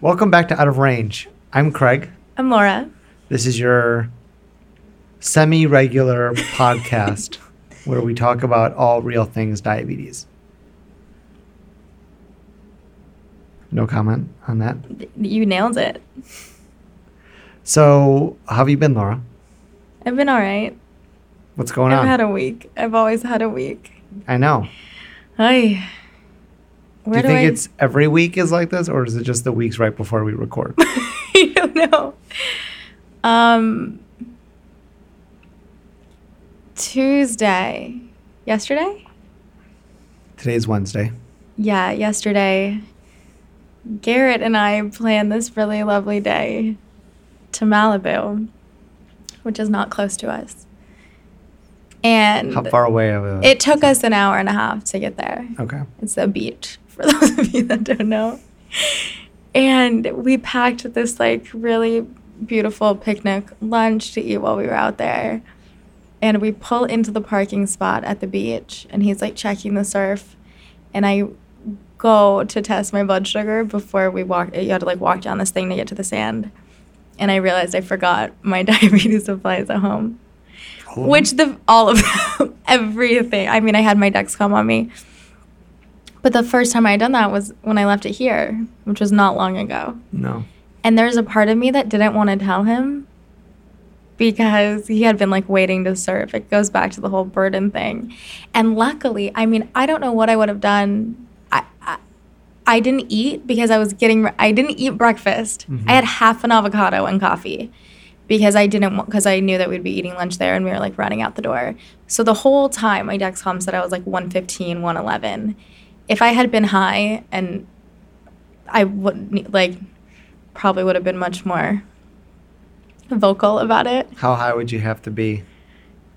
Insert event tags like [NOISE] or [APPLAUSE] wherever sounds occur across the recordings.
Welcome back to Out of Range. I'm Craig. I'm Laura. This is your semi regular [LAUGHS] podcast where we talk about all real things diabetes. No comment on that. You nailed it. So, how have you been, Laura? I've been all right. What's going on? I've had a week. I've always had a week. I know. Ay. Do you do, think I? it's every week is like this, or is it just the weeks right before we record? [LAUGHS] I don't know. Um. Tuesday. Yesterday? Today's Wednesday. Yeah, yesterday. Garrett and I planned this really lovely day to Malibu, which is not close to us. And How far away it took us an hour and a half to get there. Okay. It's a beach, for [LAUGHS] those of you that don't know. And we packed this like really beautiful picnic lunch to eat while we were out there. And we pull into the parking spot at the beach, and he's like checking the surf. And I go to test my blood sugar before we walk. You had to like walk down this thing to get to the sand. And I realized I forgot my [LAUGHS] diabetes supplies at home which the all of them, [LAUGHS] everything. I mean, I had my Dexcom on me, but the first time I had done that was when I left it here, which was not long ago. No. And there's a part of me that didn't want to tell him because he had been like waiting to surf. It goes back to the whole burden thing, and luckily, I mean, I don't know what I would have done. I. I I didn't eat because I was getting. I didn't eat breakfast. Mm-hmm. I had half an avocado and coffee because I didn't want because I knew that we'd be eating lunch there and we were like running out the door. So the whole time my Dexcom said I was like 115, 111. If I had been high and I wouldn't like probably would have been much more vocal about it. How high would you have to be?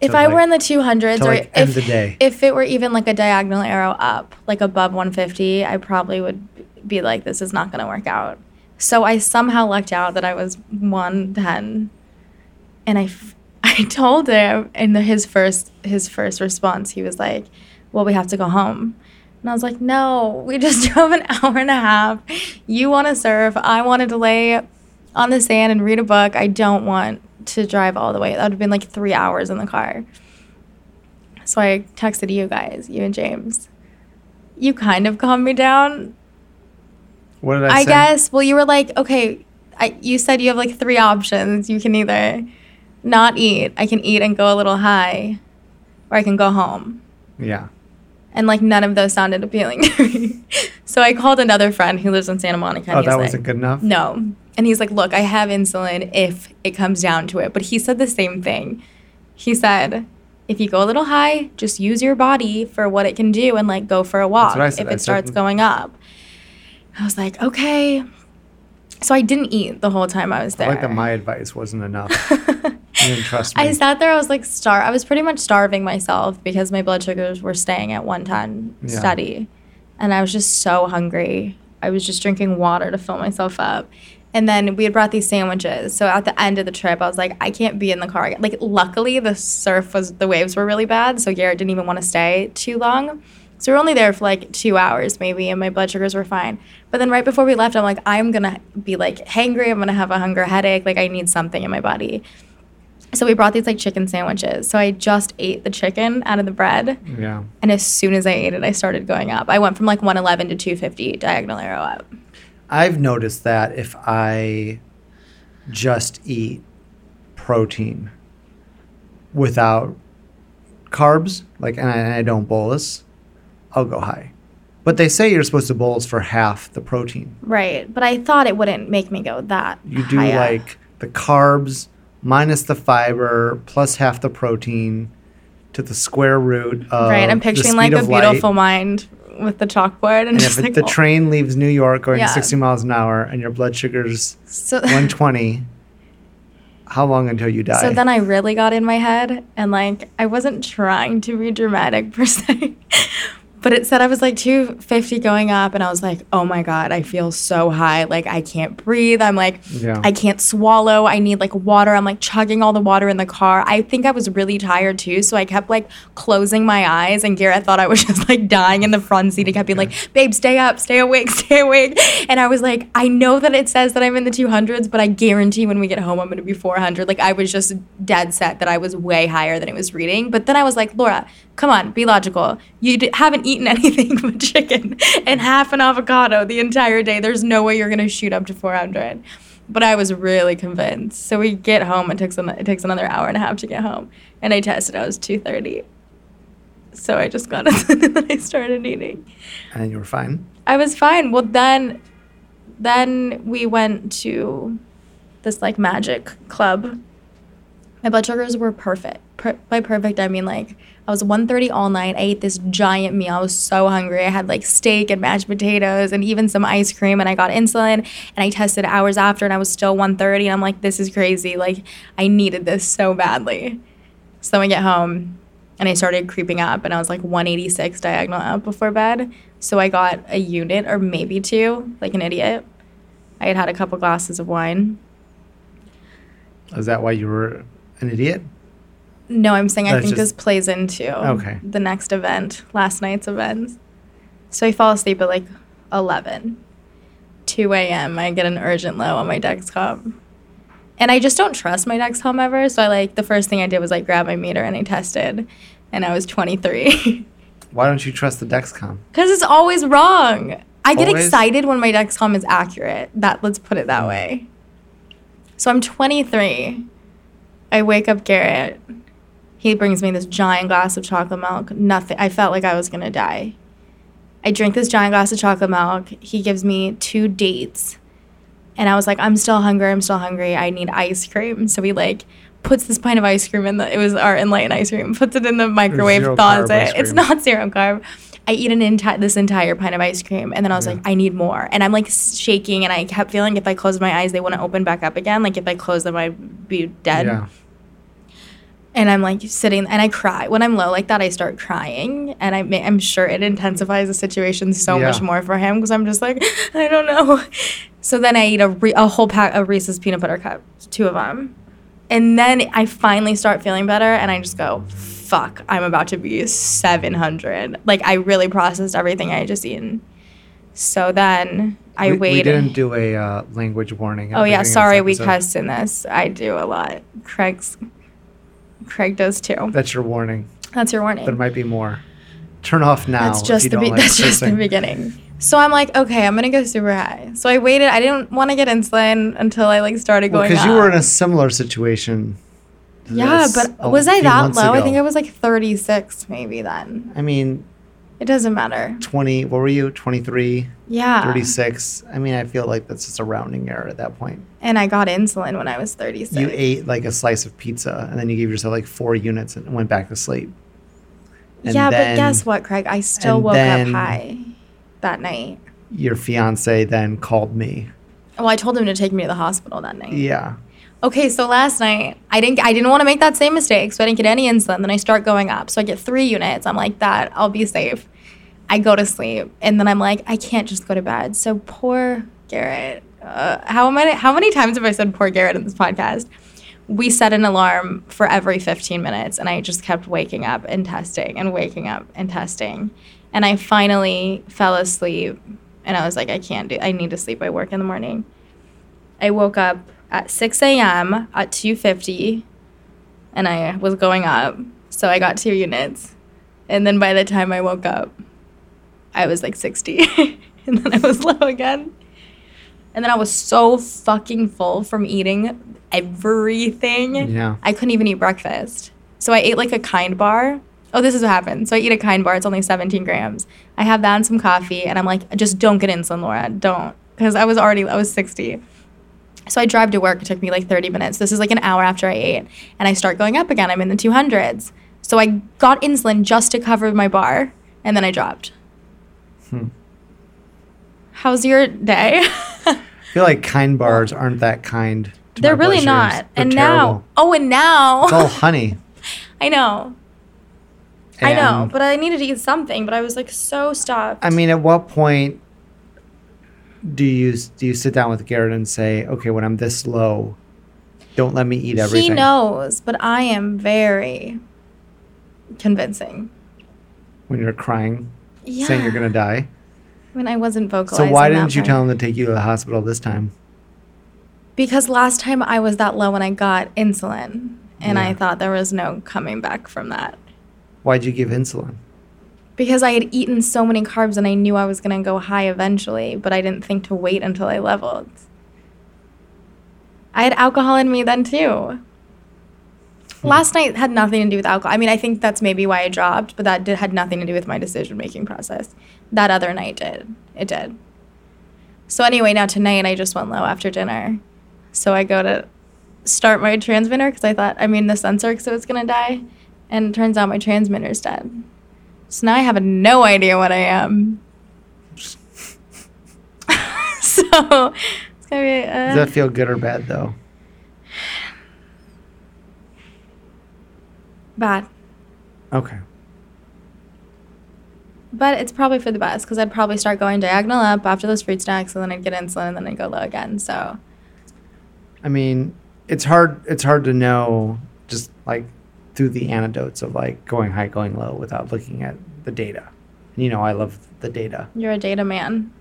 If To, I like- were in the 200s to, or like, if, if it were even like a diagonal arrow up, like above 150, I probably would be like, this is not going to work out. So I somehow lucked out that I was 110. And I, f- [LAUGHS] I told him, in the, his first his first response, he was like, "Well, we have to go home." And I was like, "No, we just [LAUGHS] drove an hour and a half. You want to surf? I wanted to lay on the sand and read a book. I don't want to drive all the way. That would have been like three hours in the car." So I texted you guys, you and James. You kind of calmed me down, What did I, say? I, guess. Well, you were like, okay, I, you said you have like three options. You can either not eat, I can eat and go a little high, or I can go home. Yeah. And like none of those sounded appealing to me. [LAUGHS] so I called another friend who lives in Santa Monica. and Oh, that was wasn't like, good enough. No. And he's like, look, I have insulin if it comes down to it. But he said the same thing. He said, if you go a little high, just use your body for what it can do and like go for a walk what I said. if it starts mm. going up. I was like, okay. So I didn't eat the whole time I was there. I like that my advice wasn't enough. [LAUGHS] you didn't trust me. I sat there, I was like star I was pretty much starving myself because my blood sugars were staying at 110 Yeah. steady. And I was just so hungry. I was just drinking water to fill myself up. And then we had brought these sandwiches. So at the end of the trip, I was like, I can't be in the car. Like, luckily, the surf was, the waves were really bad. So Garrett didn't even want to stay too long. So we were only there for like two hours maybe, and my blood sugars were fine. But then right before we left, I'm like, I'm to be like hangry. I'm to have a hunger headache. Like, I need something in my body. So we brought these like chicken sandwiches. So I just ate the chicken out of the bread. yeah. And as soon as I ate it, I started going up. I went from like 111 to 250 diagonal arrow up. I've noticed that if I just eat protein without carbs, like, and I, and I don't bolus, I'll go high. But they say you're supposed to bolus for half the protein. Right. But I thought it wouldn't make me go that. You do high up. like the carbs minus the fiber plus half the protein to the square root of right. I'm the picturing like speed a light. beautiful mind with the chalkboard and, And if like the oh. train leaves New York going Yeah. 60 miles an hour and your blood sugar's So, [LAUGHS] 120, how long until you die? so then I really got in my head and like I wasn't trying to be dramatic per se. But it said I was like 250 going up, and I was like, oh my God, I feel so high. Like, I can't breathe. I'm like, Yeah. I can't swallow. I need like water. I'm like chugging all the water in the car. I think I was really tired too. So I kept like closing my eyes, and Garrett thought I was [LAUGHS] just like dying in the front seat. He kept being like, babe, stay up, stay awake, [LAUGHS] stay awake. And I was like, I know that it says that I'm in the 200s, but I guarantee when we get home, I'm going to be 400. Like, I was just dead set that I was way higher than it was reading. But then I was like, Laura, come on, be logical. You d- haven't eaten [LAUGHS] anything but chicken and half an avocado the entire day. There's no way you're going to shoot up to 400. But I was really convinced. So we get home. It takes, an, it takes another hour and a half to get home. And I tested. I was 230. So I just got [LAUGHS] it and then I started eating. And you were fine. I was fine. Well, then, then we went to this like magic club. My blood sugars were perfect. Per- by perfect, I mean like I was 130 all night. I ate this giant meal. I was so hungry. I had like steak and mashed potatoes and even some ice cream. And I got insulin. And I tested hours after, and I was still 130. And I'm like, this is crazy. Like I needed this so badly. So then we get home, and I started creeping up, and I was like 186 diagonal up before bed. So I got a unit or maybe two, like an idiot. I had had a couple glasses of wine. Is that why you were an idiot? No, I'm saying I That's think just- this plays into Okay. the next event, last night's events. So I fall asleep at like 11. 2 a.m. I get an urgent low on my Dexcom. And I just don't trust my Dexcom ever. So I like the first thing I did was like grab my meter and I tested. And I was 23. [LAUGHS] Why don't you trust the Dexcom? Because it's always wrong. I get Always? excited when my Dexcom is accurate. That let's put it that mm. way. So I'm 23. I wake up Garrett. He brings me this giant glass of chocolate milk. Nothing. I felt like I was gonna die. I drink this giant glass of chocolate milk. He gives me two dates. And I was like, I'm still hungry. I'm still hungry. I need ice cream. So he like puts this pint of ice cream in the it was our enlightened ice cream, puts it in the microwave, thaws it. It's not [LAUGHS] zero carb. I eat an entire this entire pint of ice cream, and then I was Yeah. like, I need more. And I'm like shaking, and I kept feeling if I closed my eyes, they wouldn't open back up again. Like if I closed them, I'd be dead. Yeah. And I'm like sitting, and I cry when I'm low like that. I start crying, and I I'm sure it intensifies the situation so Yeah. much more for him because I'm just like, [LAUGHS] I don't know. So then I eat a, re- a whole pack of Reese's peanut butter cups, two of them, and then I finally start feeling better, and I just go, fuck, I'm about to be 700. Like I really processed everything I had just eaten. So then I we, waited. We didn't do a uh, language warning. Oh yeah, beginning of this sorry we cussed in this. I do a lot. Craig's Craig does too. That's your warning. That's your warning. There might be more. Turn off now. that's just the be- like that's just the beginning. So I'm like, okay, I'm gonna go super high. So I waited. I didn't want to get insulin until I like started going. because you were in a similar situation. to yeah, but was I that low? I think I was like 36 maybe then. I mean, It doesn't matter. 20. What were you? 23, Yeah. 36. I mean, I feel like that's just a rounding error at that point. And I got insulin when I was 36. You ate like a slice of pizza, and then you gave yourself like four units and went back to sleep. And yeah, then but guess what, Craig? I still woke up high that night. Your fiance then called me. Well, I told him to take me to the hospital that night. Yeah. Okay, so last night I didn't I didn't want to make that same mistake, so I didn't get any insulin. Then I start going up, so I get three units. I'm like that, I'll be safe. I go to sleep, and then I'm like, I can't just go to bed. So poor Garrett. Uh, how many how many times have I said poor Garrett in this podcast? We set an alarm for every 15 minutes, and I just kept waking up and testing and waking up and testing, and I finally fell asleep. And I was like, I can't do. I need to sleep. I work in the morning. I woke up at 6 a.m. at 2:50, and I was going up, so I got two units, and then by the time I woke up, I was like 60, [LAUGHS] and then I was low again, and then I was so fucking full from eating everything. Yeah. I couldn't even eat breakfast, so I ate like a kind bar. Oh, this is what happened. So I eat a kind bar. It's only 17 grams. I have that and some coffee, and I'm like, just don't get insulin, Laura. Don't, because I was already I was 60. So I drive to work. It took me like 30 minutes. This is like an hour after I ate. And I start going up again. I'm in the 200s. So I got insulin just to cover my bar. And then I dropped. Hmm. How's your day? I feel like kind bars aren't that kind. They're really not. They're and terrible. now, oh, and now, It's all honey. [LAUGHS] I know. I know, but I needed to eat something. But I was like so stuffed. I mean, at what point do you do you sit down with Garrett and say, okay, when I'm this low, don't let me eat everything? he knows, but I am very convincing. When you're crying, Yeah. saying you're gonna die. I mean, I wasn't vocalizing. So why didn't you part. tell him to take you to the hospital this time? Because last time I was that low when I got insulin, and I thought there was no coming back from that. Why'd you give insulin? Because I had eaten so many carbs and I knew I was going to go high eventually, but I didn't think to wait until I leveled. I had alcohol in me then too. Hmm. Last night had nothing to do with alcohol. I mean, I think that's maybe why I dropped, but that did, had nothing to do with my decision making process. That other night did. It did. So, anyway, now tonight I just went low after dinner. So, I go to start my transmitter because I thought, I mean, the sensor because it was going to die. And it turns out my transmitter's dead. So now I have no idea what I am. [LAUGHS] so it's gonna be. Uh, Does that feel good or bad though? Bad. Okay. But it's probably for the best because I'd probably start going diagonal up after those fruit snacks, and then I'd get insulin, and then I'd go low again. So I mean, it's hard. It's hard to know just like through the anecdotes of like going high, going low without looking at the data. You know, I love the data. you're a data man.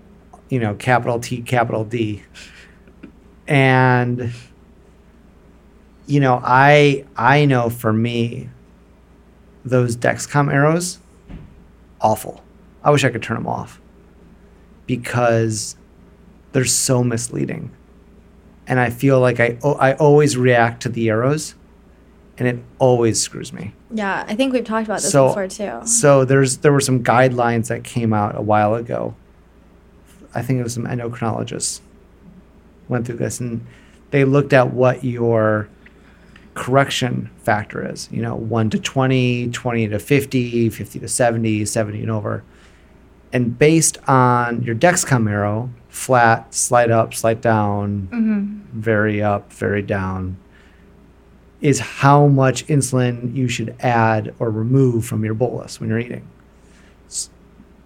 You know, capital T, capital D, and you know, I I know for me, those Dexcom arrows, awful. I wish I could turn them off because they're so misleading and I feel like I I always react to the arrows, and it always screws me. Yeah, I think we've talked about this So- before too. So there's there were some guidelines that came out a while ago. I think it was some endocrinologists went through this, and they looked at what your correction factor is. You know, one to 20, 20 to 50, 50 to 70, 70 and over. And based on your Dexcom arrow, flat, slide up, slide down, hmm very up, very down, is how much insulin you should add or remove from your bolus when you're eating.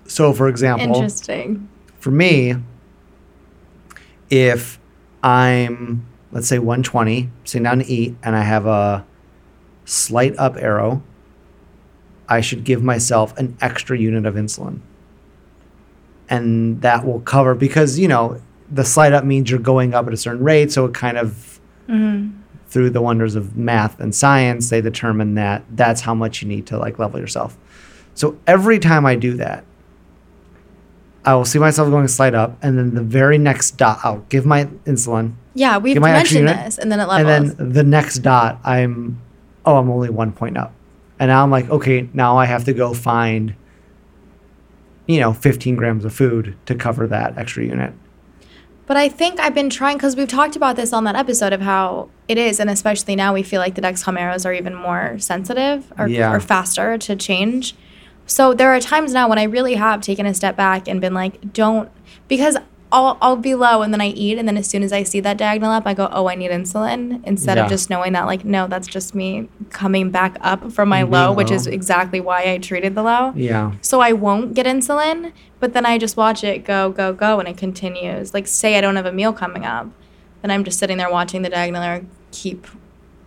So, for example, Interesting. for me, if I'm, let's say, 120, sitting down to eat, and I have a slight up arrow, I should give myself an extra unit of insulin. And that will cover, because, you know, the slight up means you're going up at a certain rate. So it kind of, hmm through the wonders of math and science, they determine that that's how much you need to like level yourself. So every time I do that, I will see myself going slight up, and then the very next dot, I'll give my insulin, Yeah, we've mentioned this, and then it levels. and then the next dot, I'm, oh, I'm only one point up, and now I'm like, okay, now I have to go find, you know, 15 grams of food to cover that extra unit. But I think I've been trying because we've talked about this on that episode of how it is, and especially now we feel like the Dexcom arrows are even more sensitive or, Yeah. or faster to change. So there are times now when I really have taken a step back and been like, don't, because I'll, I'll be low and then I eat, and then as soon as I see that diagonal up, I go, oh, I need insulin, instead Yeah. of just knowing that, like, no, that's just me coming back up from my low, which is mm-hmm. exactly why I treated the low. Yeah. So I won't get insulin, but then I just watch it go, go, go, and it continues. Like, say I don't have a meal coming up, then I'm just sitting there watching the diagonal keep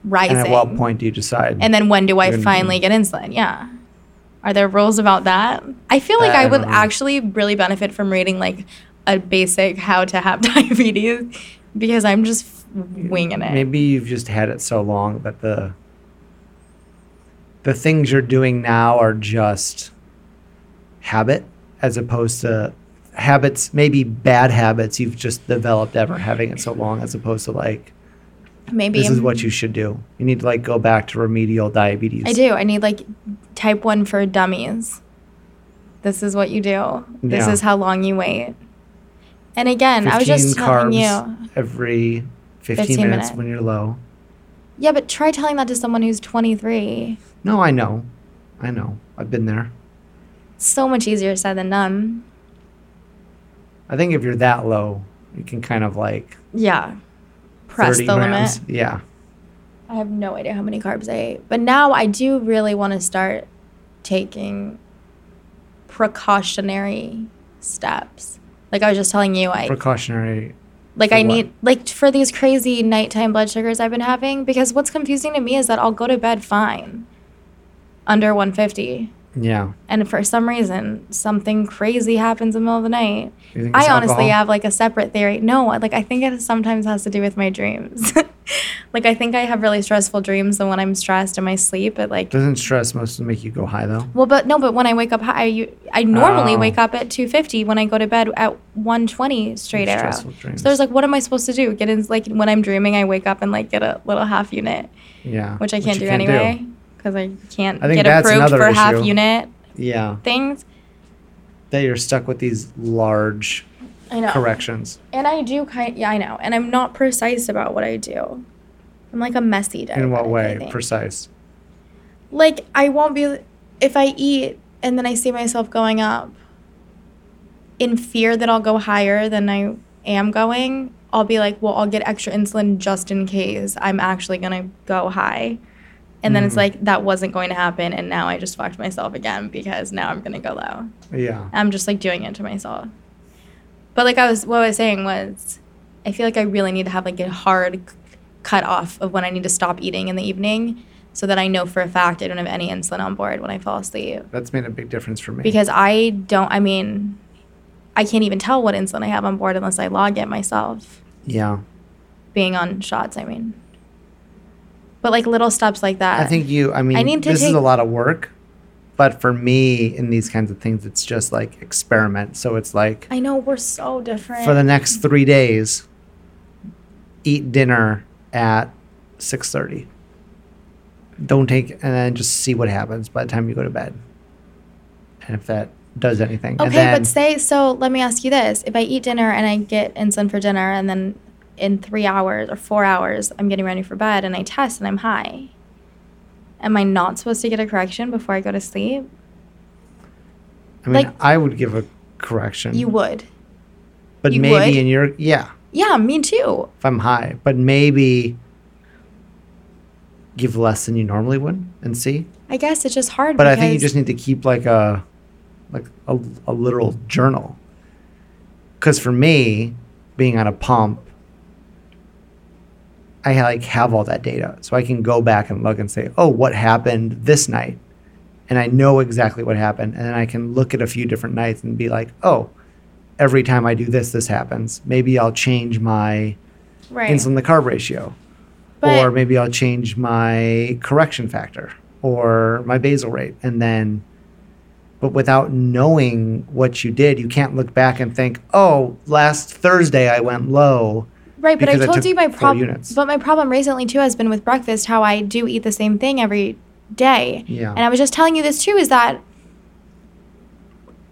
rising. And at what point do you decide? And then when do I finally get insulin? Yeah. Are there rules about that? I feel like I I would know. actually really benefit from reading like a basic how to have [LAUGHS] diabetes because I'm just winging it. Maybe you've just had it so long that the the things you're doing now are just habit as opposed to habits maybe bad habits you've just developed ever having it so long as opposed to like Maybe this is what you should do you need to like go back to remedial diabetes I do. I need like type one for dummies. This is what you do. This Yeah. is how long you wait. And again, I was just telling you. every 15, 15 minutes minutes. when you're low Yeah, but try telling that to someone who's 23. no i know i know i've been there So much easier said than done. i think if you're that low you can kind of like Yeah. Press the grams limit. yeah I have no idea how many carbs I ate. But now I do really want to start taking precautionary steps. Like I was just telling you, I Precautionary. like I what? need like for these crazy nighttime blood sugars I've been having because what's confusing to me is that I'll go to bed fine under 150 Yeah. and for some reason something crazy happens in the middle of the night. I honestly alcohol? have like a separate theory. No, like I think it sometimes has to do with my dreams. [LAUGHS] like I think I have really stressful dreams and when I'm stressed in my sleep it like Doesn't stress mostly make you go high though? well, but no, but when I wake up high, I, I normally Oh. wake up at 250 when I go to bed at 120 straight arrow. Stressful dreams. So there's like, what am I supposed to do? Get in, like, when I'm dreaming, I wake up and like get a little half unit, Yeah. which I can't you do anyway because I can't I get approved for half unit Yeah. things. That you're stuck with these large corrections. And I do kind yeah, I know. And I'm not precise about what I do. I'm like a messy diabetic. In what way? Precise. like I won't be if I eat and then I see myself going up in fear that I'll go higher than I am going, I'll be like, well, I'll get extra insulin just in case I'm actually going to go high. And then it's Mhm. like that wasn't going to happen and now I just fucked myself again because now I'm going to go low. Yeah. I'm just like doing it to myself. But like I was what I was saying was I feel like I really need to have like a hard cut off of when I need to stop eating in the evening so that I know for a fact I don't have any insulin on board when I fall asleep. That's made a big difference for me. Because I don't I mean I can't even tell what insulin I have on board unless I log it myself. yeah. Being on shots, I mean. But like little steps like that. I think you. I mean, I need to this is a lot of work, but for me, in these kinds of things, it's just like experiment. So it's like I know we're so different. for the next three days, eat dinner at six thirty. Don't take, and then just see what happens by the time you go to bed, and if that does anything. and Okay, then, but say so. Let me ask you this: If I eat dinner and I get insulin for dinner, and then in three hours or four hours, I'm getting ready for bed, and I test and I'm high, am I not supposed to get a correction before I go to sleep? I mean, like- I would give a correction. You would. but you maybe would? in your yeah, Yeah, me too. if I'm high, but maybe give less than you normally would and see. I guess it's just hard. But I think you just need to keep like a like a, a literal journal. Because for me, being on a pump, I like have all that data, so I can go back and look and say, "Oh, what happened this night?" And I know exactly what happened, and then I can look at a few different nights and be like, "Oh, every time I do this, this happens. Maybe I'll change my right. insulin to carb ratio, But- or maybe I'll change my correction factor or my basal rate, and then. But without knowing what you did, you can't look back and think, "Oh, last Thursday I went low." Right, but I because I told you my problem. But my problem recently too has been with breakfast. How I do eat the same thing every day. Yeah. And I was just telling you this too is that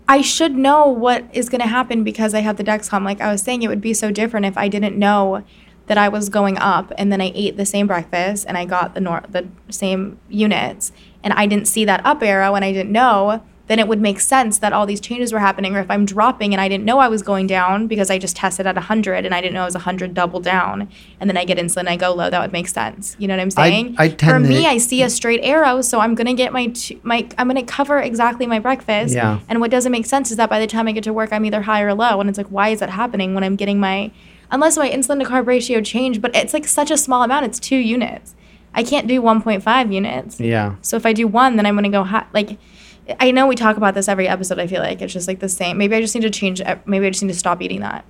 I should know what is going to happen because I have the Dexcom. Like I was saying, it would be so different if I didn't know that I was going up and then I ate the same breakfast and I got the nor- the same units and I didn't see that up arrow and I didn't know. Then it would make sense that all these changes were happening. Or if I'm dropping and I didn't know I was going down because I just tested at 100 and I didn't know I was 100 double down, and then I get insulin, I go low. That would make sense. You know what I'm saying? I For tend to- me, I see a straight arrow, so I'm gonna get my my I'm gonna cover exactly my breakfast. Yeah. And what doesn't make sense is that by the time I get to work, I'm either high or low, and it's like, why is that happening when I'm getting my unless my insulin to carb ratio changed, but it's like such a small amount. It's two units. I can't do 1.5 units. Yeah. So if I do one, then I'm gonna go high. Like, I know we talk about this every episode. I feel like it's just like the same. Maybe I just need to change. uh, Maybe I just need to stop eating that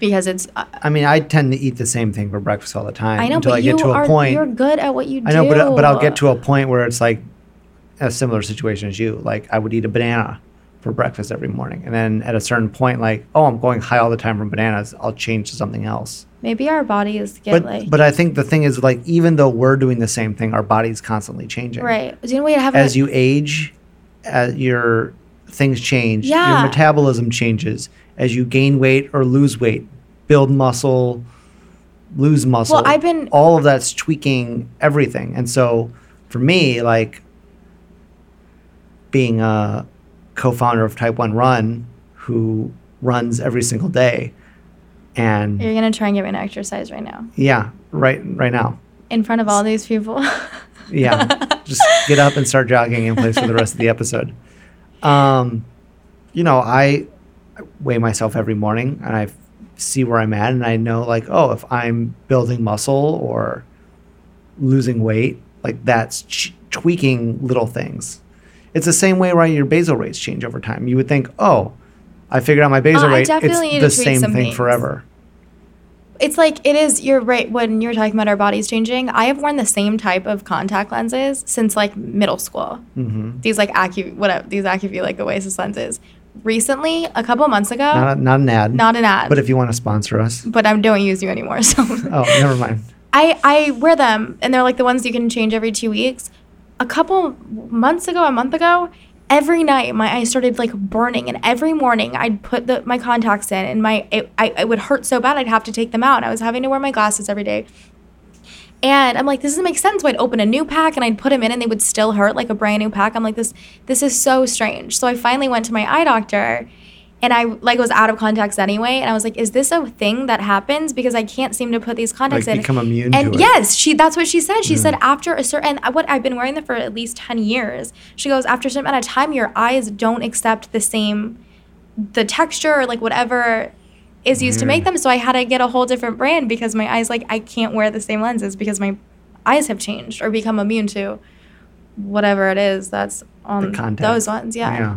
because it's. Uh, I mean, I tend to eat the same thing for breakfast all the time I know, until but I you get to a are point. you're good at what you do. I know, but but I'll get to a point where it's like a similar situation as you. Like I would eat a banana for breakfast every morning, and then at a certain point, like oh, I'm going high all the time from bananas. I'll change to something else. Maybe our bodies get But like but I think the thing is like even though we're doing the same thing, our body's constantly changing. right. Do you know we have As you age, as your things change, Yeah. your metabolism changes. As you gain weight or lose weight, build muscle, lose muscle. Well, I've been- all of that's tweaking everything. And so for me, like being a co-founder of Type 1 Run who runs every single day and You're gonna try and get me an exercise right now yeah, right right now. in front of all these people. [LAUGHS] Yeah, just get up and start jogging in place for the rest of the episode. Um, you know, I weigh myself every morning and I see where I'm at, and I know like, oh, if I'm building muscle or losing weight, like that's ch- tweaking little things. It's the same way, right? Your basal rates change over time. You would think, oh, I figured out my basal Oh, rate. It's the same thing things. forever. It's like it is. You're right when you're talking about our bodies changing. I have worn the same type of contact lenses since like middle school. hmm These like Acu, whatever these Acuvue like Oasys lenses. Recently, a couple months ago, Not, a, not an ad. not an ad, But if you want to sponsor us, but I don't use you anymore. [LAUGHS] So oh, never mind. I I wear them, and they're like the ones you can change every two weeks. A couple months ago, a month ago, every night my eyes started like burning, and every morning I'd put the, my contacts in, and my it, I it would hurt so bad I'd have to take them out. I was having to wear my glasses every day. And I'm like, this doesn't make sense. So I'd open a new pack and I'd put them in, and they would still hurt like a brand new pack. I'm like, this this is so strange. So I finally went to my eye doctor, and I like was out of contacts anyway. And I was like, is this a thing that happens because I can't seem to put these contacts Like in? become immune and to it. yes, she that's what she said. She hmm. said after a certain what I've been wearing them for at least 10 years. She goes, after a certain amount of time, your eyes don't accept the same the texture or like whatever is used to make them. So I had to get a whole different brand because my eyes like I can't wear the same lenses because my eyes have changed or become immune to whatever it is that's on those ones. Yeah. Yeah.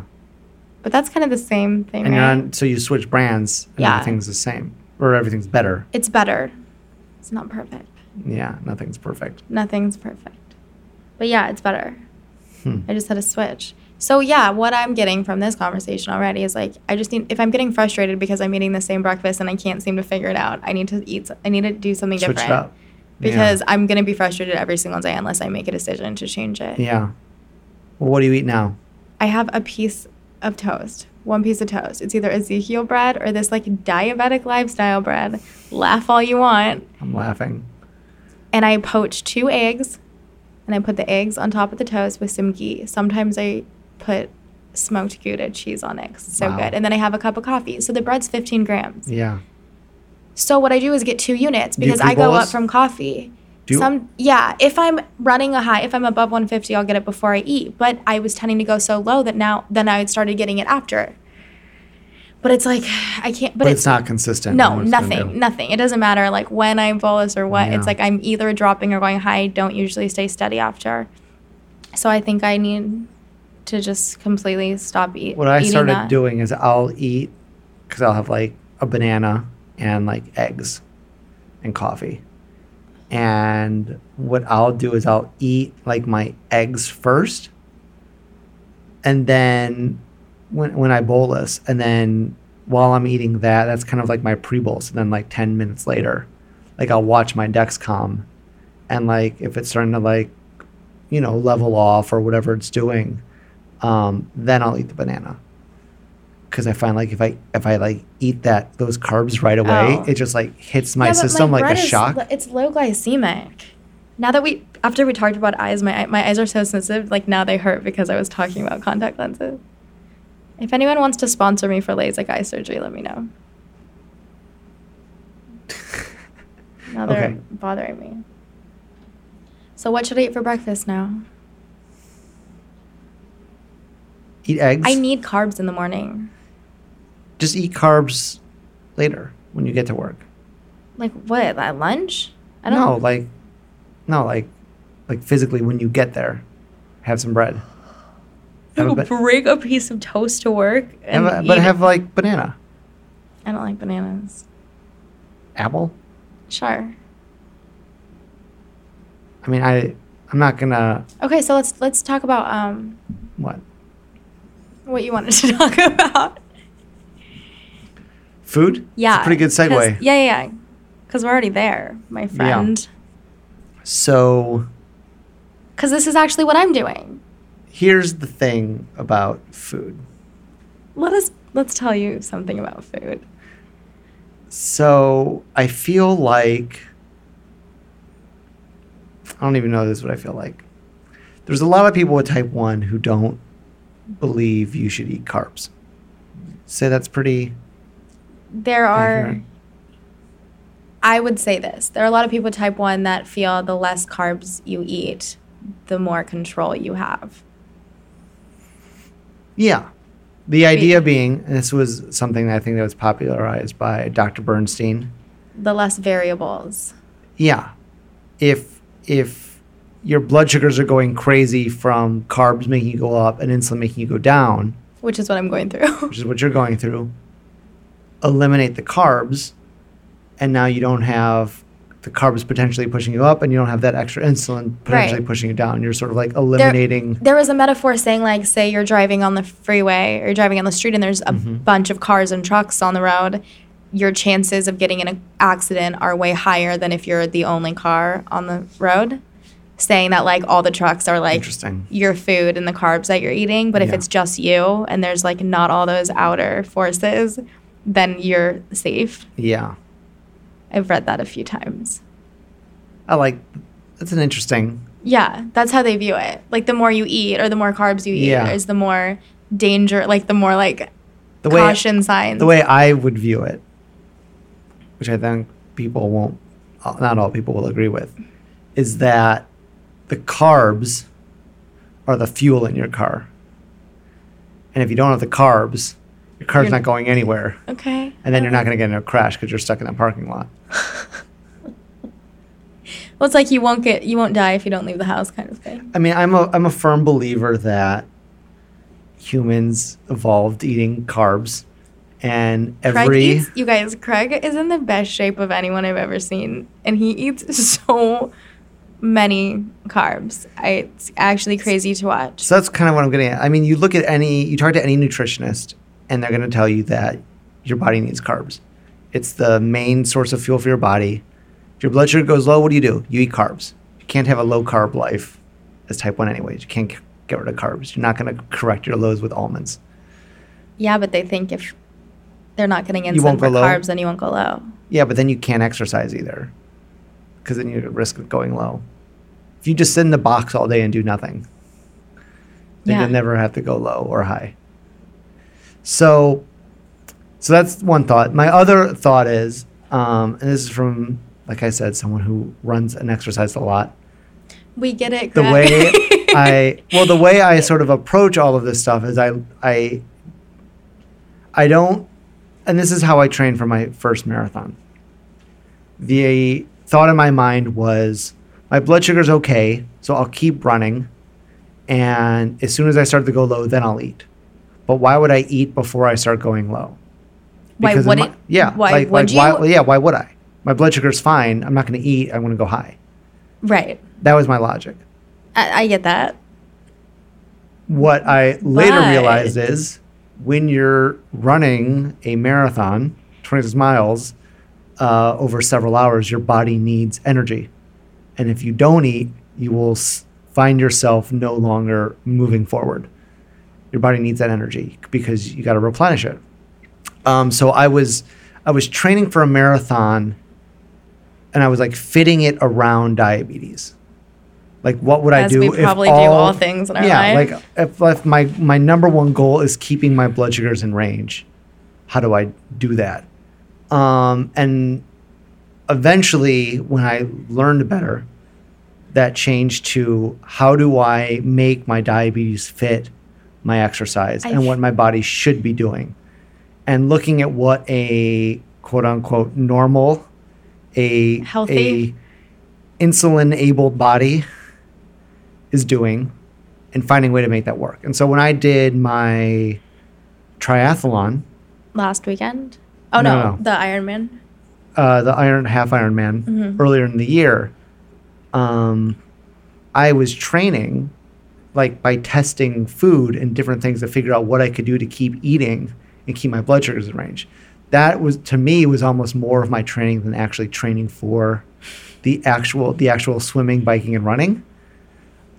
But that's kind of the same thing, And you're on, so you switch brands and Yeah. everything's the same. Or everything's better. it's better. It's not perfect. Yeah, nothing's perfect. Nothing's perfect. But yeah, it's better. Hmm. I just had to switch. So yeah, what I'm getting from this conversation already is like I just need if I'm getting frustrated because I'm eating the same breakfast and I can't seem to figure it out, I need to eat I need to do something Switch different. up. Because I'm going to be frustrated every single day unless I make a decision to change it. Yeah. yeah. Well, what do you eat now? I have a piece of toast. One piece of toast. It's either Ezekiel bread or this like diabetic lifestyle bread. Laugh all you want. I'm laughing. and I poach two eggs and I put the eggs on top of the toast with some ghee. Sometimes I put smoked Gouda cheese on it. It's so Wow. good. And then I have a cup of coffee. So the bread's 15 grams. Yeah. So what I do is get two units because I go up from coffee. Do you- Some yeah, if I'm running a high, if I'm above 150, I'll get it before I eat. But I was tending to go so low that now then I started getting it after. But it's like I can't. But, But, it's, not consistent. no, it's nothing, nothing. It doesn't matter like when I bolus or what. Yeah. It's like I'm either dropping or going high. I don't usually stay steady after. So I think I need to just completely stop eat, What I started that. doing is I'll eat because I'll have like a banana and like eggs and coffee. And what I'll do is I'll eat like my eggs first. And then when, when I bolus, and then while I'm eating that, that's kind of like my pre bolus. And then like 10 minutes later, like I'll watch my Dexcom. And like if it's starting to like, you know, level off or whatever it's doing, um, then I'll eat the banana. Because I find like if I if I like eat that those carbs right away, Oh. it just like hits my Yeah, system like a is shock. it's low glycemic. Now that we after we talked about eyes, my my eyes are so sensitive. Like now they hurt because I was talking about contact lenses. If anyone wants to sponsor me for LASIK eye surgery, let me know. [LAUGHS] Now they're Okay. bothering me. So what should I eat for breakfast now? eat eggs. I need carbs in the morning. Just eat carbs later when you get to work. Like what? At lunch? I don't no, like no, like like physically when you get there, have some bread. Have a I'll ba- bring a piece of toast to work and have a- but eat have it. like banana, I don't like bananas. apple. Sure. I mean, I I'm not gonna Okay, so let's let's talk about um what what you wanted to [LAUGHS] talk about. Food. Yeah. it's a pretty good segue. Yeah, yeah, yeah. Because we're already there, my friend. Yeah. So Because this is actually what I'm doing. here's the thing about food. Let us let's tell you something about food. So I feel like I don't even know this is what I feel like. There's a lot of people with type one who don't believe you should eat carbs. Say that's pretty There are. I would say this. There are a lot of people type 1 that feel the less carbs you eat, the more control you have. Yeah. The idea being, and this was something that I think that was popularized by Dr. Bernstein. The less variables. Yeah. If if your blood sugars are going crazy from carbs making you go up and insulin making you go down, which is what I'm going through. which is what you're going through, eliminate the carbs and now you don't have the carbs potentially pushing you up and you don't have that extra insulin potentially Right. pushing you down. You're sort of like eliminating There was a metaphor saying, like, say you're driving on the freeway or you're driving on the street and there's a Mm-hmm. bunch of cars and trucks on the road. Your chances of getting in an accident are way higher than if you're the only car on the road. Saying that, like, all the trucks are like Interesting. your food and the carbs that you're eating. But if Yeah. it's just you and there's like not all those outer forces, then you're safe. yeah. I've read that a few times. I like that's an interesting Yeah, that's how they view it. Like the more you eat or the more carbs you eat Yeah. is the more danger, like the more like the way caution signs. the way I would view it, which I think people won't, not all people will agree with, is that the carbs are the fuel in your car. And if you don't have the carbs, your car's You're- not going anywhere. okay. And then you're not going to get in a crash because you're stuck in that parking lot. [LAUGHS] Well, it's like you won't get, you won't die if you don't leave the house, kind of thing. I mean, I'm a, I'm a firm believer that humans evolved eating carbs. And every. eats, you guys, Craig is in the best shape of anyone I've ever seen, and he eats so many carbs. I, it's actually crazy to watch. So that's kind of what I'm getting at. I mean, you look at any, you talk to any nutritionist, and they're going to tell you that your body needs carbs. It's the main source of fuel for your body. If your blood sugar goes low, what do you do? You eat carbs. You can't have a low carb life as type 1 anyways. You can't get rid of carbs. You're not going to correct your lows with almonds. Yeah, but they think if they're not getting You insulin for carbs, then you won't go low. Yeah, but then you can't exercise either because then you're at risk of going low. If you just sit in the box all day and do nothing, then Yeah. you'll never have to go low or high. So, so that's one thought. My other thought is, um, and this is from, like I said, someone who runs and exercises a lot. We get it. The way [LAUGHS] I, well, the way I sort of approach all of this stuff is I, I, I don't, and this is how I trained for my first marathon. The thought in my mind was, my blood sugar's okay, so I'll keep running, and as soon as I start to go low, then I'll eat. But why would I eat before I start going low? Because in would it? Yeah. Why like, would like, Why, you? yeah. Why would I? My blood sugar's fine. I'm not going to eat. I want to go high. Right. That was my logic. I, I get that. What I later But- realized is when you're running a marathon, 26 miles, uh, over several hours, your body needs energy. And if you don't eat, you will s- find yourself no longer moving forward. Your body needs that energy because you got to replenish it. Um, so I was, I was training for a marathon, and I was like fitting it around diabetes. Like, what would I do? we probably do all things in our yeah, life. like if, if my my number one goal is keeping my blood sugars in range, how do I do that? Um, and eventually, when I learned better, that changed to how do I make my diabetes fit my exercise I and what my body should be doing, and looking at what a quote unquote normal, a Healthy. a insulin able body is doing and finding a way to make that work. And so when I did my triathlon, Last weekend. Oh No, no, no. the Ironman. uh, the Iron Half Ironman Mhm. earlier in the year, um, I was training like by testing food and different things to figure out what I could do to keep eating and keep my blood sugars in range. That was to me was almost more of my training than actually training for the actual the actual swimming, biking, and running,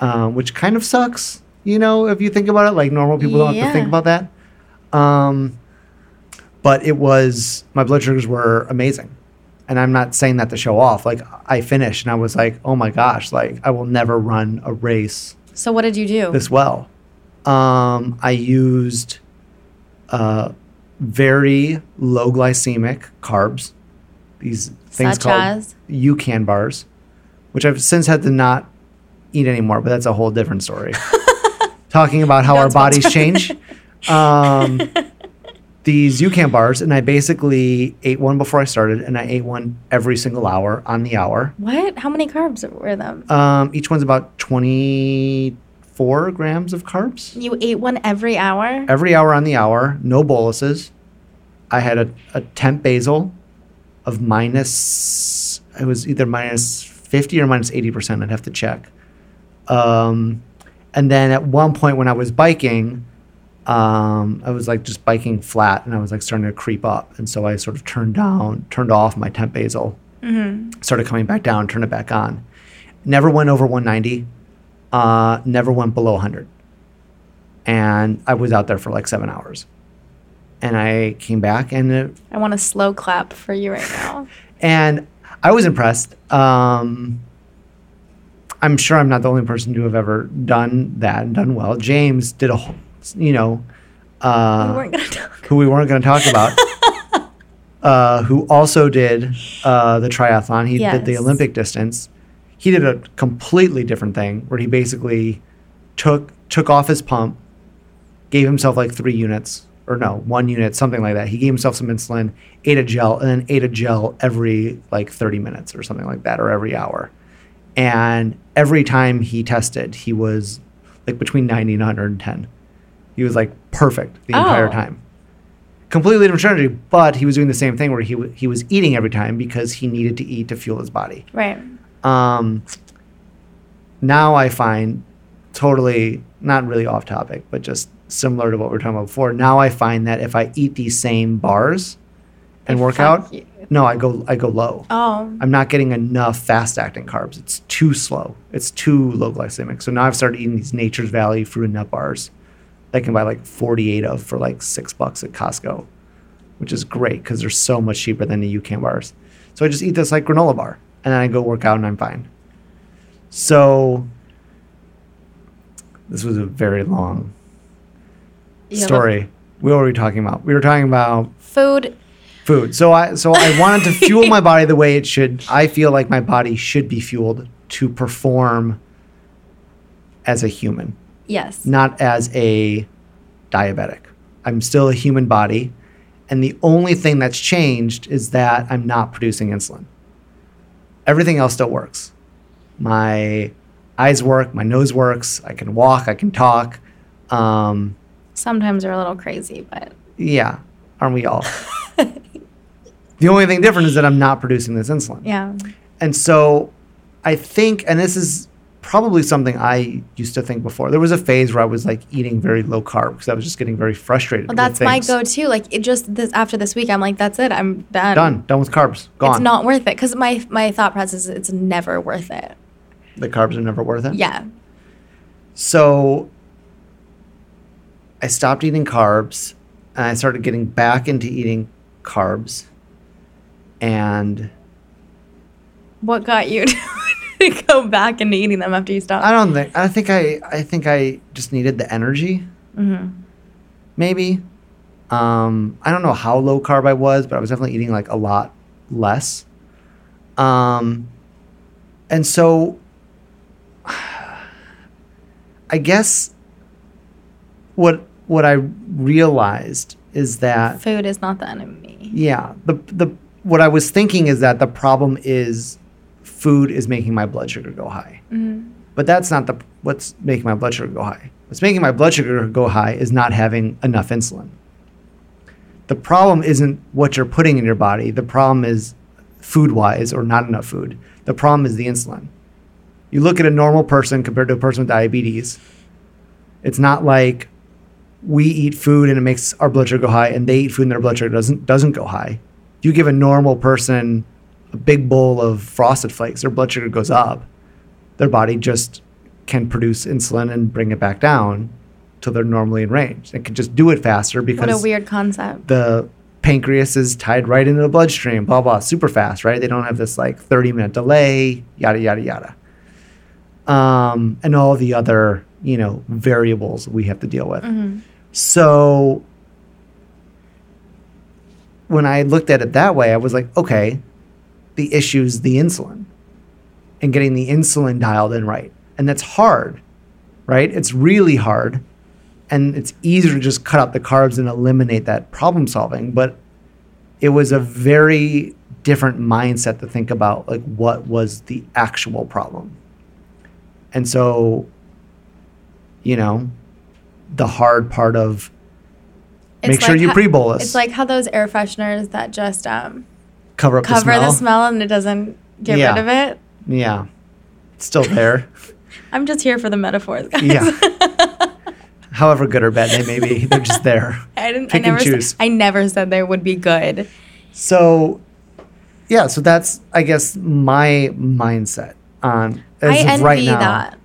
um, which kind of sucks. You know, if you think about it, like normal people don't have to think about that. Um, but it was my blood sugars were amazing and i'm not saying that to show off like i finished and i was like oh my gosh like i will never run a race So what did you do? this well um, i used uh, very low glycemic carbs these things Such called as? UCAN bars which i've since had to not eat anymore, but that's a whole different story. [LAUGHS] Talking about how our bodies change. Um, [LAUGHS] these UCAN bars, and I basically ate one before I started, and I ate one every single hour on the hour. What? How many carbs were them? Um, each one's about 24 grams of carbs You ate one every hour? every hour on the hour, no boluses. I had a, a temp basal of minus, it was either minus 50 or minus 80%. I'd have to check. Um, and then at one point when I was biking, um, I was like just biking flat and I was like starting to creep up. And so I sort of turned down, turned off my temp basal, started coming back down, turned it back on. Never went over 190, uh, never went below 100 and I was out there for like seven hours. And I came back, and it, I want a slow clap for you right now. [LAUGHS] and I was impressed. Um, I'm sure I'm not the only person to have ever done that and done well. James did a, whole- you know, uh, we weren't gonna talk. who we weren't going to talk about, [LAUGHS] uh, who also did uh, the triathlon. He did the Olympic distance. He did a completely different thing where he basically took took off his pump, gave himself like three units or no one unit, something like that. He gave himself some insulin, ate a gel, and then ate a gel every like 30 minutes or something like that, or every hour. And every time he tested, he was like between 90 and 110. He was like perfect the entire Oh. time. Completely different strategy, but he was doing the same thing where he w- he was eating every time because he needed to eat to fuel his body. Right. Um, now I find totally not really off topic, but just similar to what we were talking about before. Now I find that if I eat these same bars and work out, you. no, I go I go low. Oh. I'm not getting enough fast acting carbs. It's too slow. It's too low glycemic. So now I've started eating these Nature's Valley fruit and nut bars. That I can buy like 48 of for like six bucks at Costco, which is great because they're so much cheaper than the UCAN bars. So I just eat this like granola bar and then I go work out and I'm fine. So this was a very long a- story. What were we talking about? We were talking about Food. food. So I so I wanted to [LAUGHS] fuel my body the way it should. I feel like my body should be fueled to perform as a human, Yes. not as a diabetic. I'm still a human body, and the only thing that's changed is that I'm not producing insulin. Everything else still works. My eyes work, my nose works, I can walk, I can talk. Um, Sometimes they're a little crazy, but yeah, aren't we all? [LAUGHS] the only thing different is that I'm not producing this insulin. yeah. And so I think, and this is probably something I used to think before. There was a phase where I was like eating very low carb because I was just getting very frustrated. Well, that's my go-to. Like it just this after this week, I'm like, that's it. I'm done. Done. Done with carbs. Gone. It's not worth it because my my thought process is it's never worth it. The carbs are never worth it. Yeah. So I stopped eating carbs and I started getting back into eating carbs. And What got you [LAUGHS] to [LAUGHS] go back into eating them after you stop. I don't think I think I I think I just needed the energy. hmm maybe. Um, I don't know how low carb I was, but I was definitely eating like a lot less. Um, and so [SIGHS] I guess what what I realized is that Food is not the enemy. yeah, the the what I was thinking is that the problem is food is making my blood sugar go high. Mhm. But that's not the what's making my blood sugar go high. What's making my blood sugar go high is not having enough insulin. The problem isn't what you're putting in your body. The problem is food wise or not enough food. The problem is the insulin. You look at a normal person compared to a person with diabetes. It's not like we eat food and it makes our blood sugar go high and they eat food and their blood sugar doesn't doesn't go high. You give a normal person a big bowl of frosted flakes, their blood sugar goes up their body just can produce insulin and bring it back down till they're normally in range. It can just do it faster because What a weird concept. the pancreas is tied right into the bloodstream, blah, blah, super fast, right? They don't have this like 30 minute delay, yada, yada, yada. Um, and all the other, you know, variables we have to deal with. hmm So when I looked at it that way, I was like, okay, the issue's the insulin and getting the insulin dialed in right. And that's hard, right? It's really hard. And it's easier to just cut out the carbs and eliminate that problem solving. But it was a very different mindset to think about like what was the actual problem. And so, you know, the hard part of make sure you ho- pre-bolus. It's like how those air fresheners that just um, cover up cover the smell. Cover the smell and it doesn't get Yeah. rid of it. Yeah. It's still there. [LAUGHS] I'm just here for the metaphors, guys. Yeah. [LAUGHS] However good or bad they may be, they're just there. [LAUGHS] I didn't. Pick I and never. choose. Said, I never said they would be good. So, yeah, so that's I guess my mindset on as I of envy right now. that.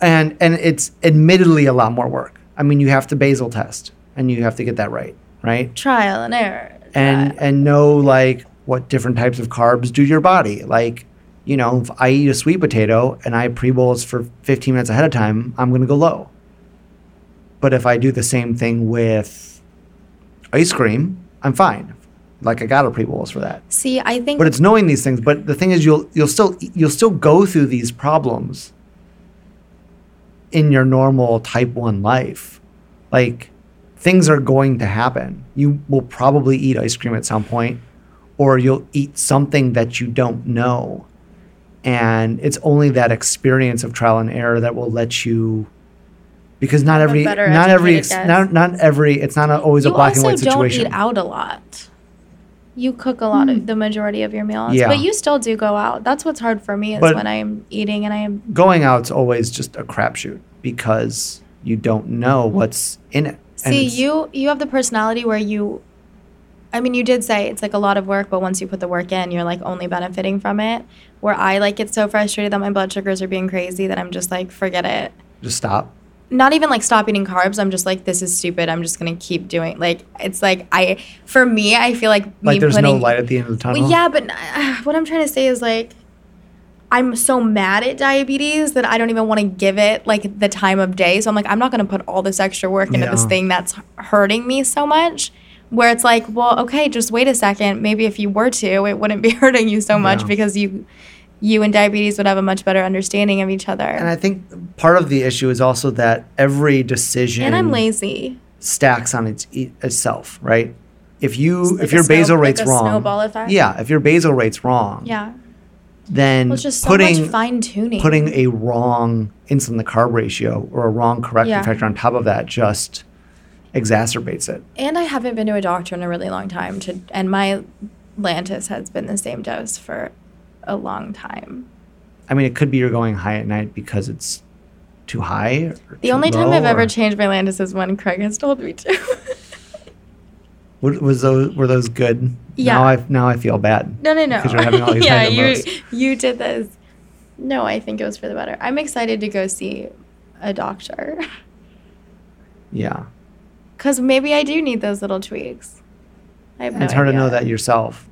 And and it's admittedly a lot more work. I mean, you have to basal test and you have to get that right, right? Trial and error. and and know like what different types of carbs do your body. Like, you know, if I eat a sweet potato and I pre-bolus for 15 minutes ahead of time, I'm going to go low. But if I do the same thing with ice cream, I'm fine. Like I got to pre-bolus for that. see, I think But it's knowing these things. But the thing is, you'll you'll still you'll still go through these problems in your normal type one life. Like things are going to happen. You will probably eat ice cream at some point, or you'll eat something that you don't know, and it's only that experience of trial and error that will let you. Because not every, not every, ex- guess. not not every, it's not a, always a black and white situation. You also don't eat out a lot. You cook a lot of the majority of your meals, Yeah. but you still do go out. That's what's hard for me is But- when I'm eating and I am. going out's always just a crapshoot because you don't know what's in it. See, you you have the personality where you. I mean, you did say it's like a lot of work, but once you put the work in, you're like only benefiting from it. Where I like get so frustrated that my blood sugars are being crazy that I'm just like, forget it. just stop. not even like stop eating carbs. I'm just like, this is stupid. I'm just gonna keep doing. Like, it's like I, for me, I feel like me Like there's putting. no light at the end of the tunnel. Well, yeah, but uh, what I'm trying to say is like, I'm so mad at diabetes that I don't even want to give it like the time of day. So I'm like, I'm not gonna put all this extra work into this thing that's hurting me so much. Where it's like, well, okay, just wait a second. Maybe if you were to, it wouldn't be [LAUGHS] hurting you so much because you, you and diabetes would have a much better understanding of each other. And I think part of the issue is also that every decision and I'm lazy. stacks on its, itself, right? If you like if your snow- basal like rate's a wrong, yeah, if your basal rate's wrong, Yeah. then Well, just so putting fine tuning. putting a wrong insulin to carb ratio or a wrong correcting Yeah. factor on top of that just exacerbates it. and I haven't been to a doctor in a really long time. To and my Lantus has been the same dose for a long time. I mean, it could be you're going high at night because it's too high. Or The too only time I've ever changed my Lantus is when Craig has told me to. [LAUGHS] Wa- Was those were those good? Yeah. Now I now I feel bad. no, no, no. Because you're having all these [LAUGHS] yeah, you you did this. No, I think it was for the better. I'm excited to go see a doctor [LAUGHS] Yeah, because maybe I do need those little tweaks. I have no it's hard to know that yourself.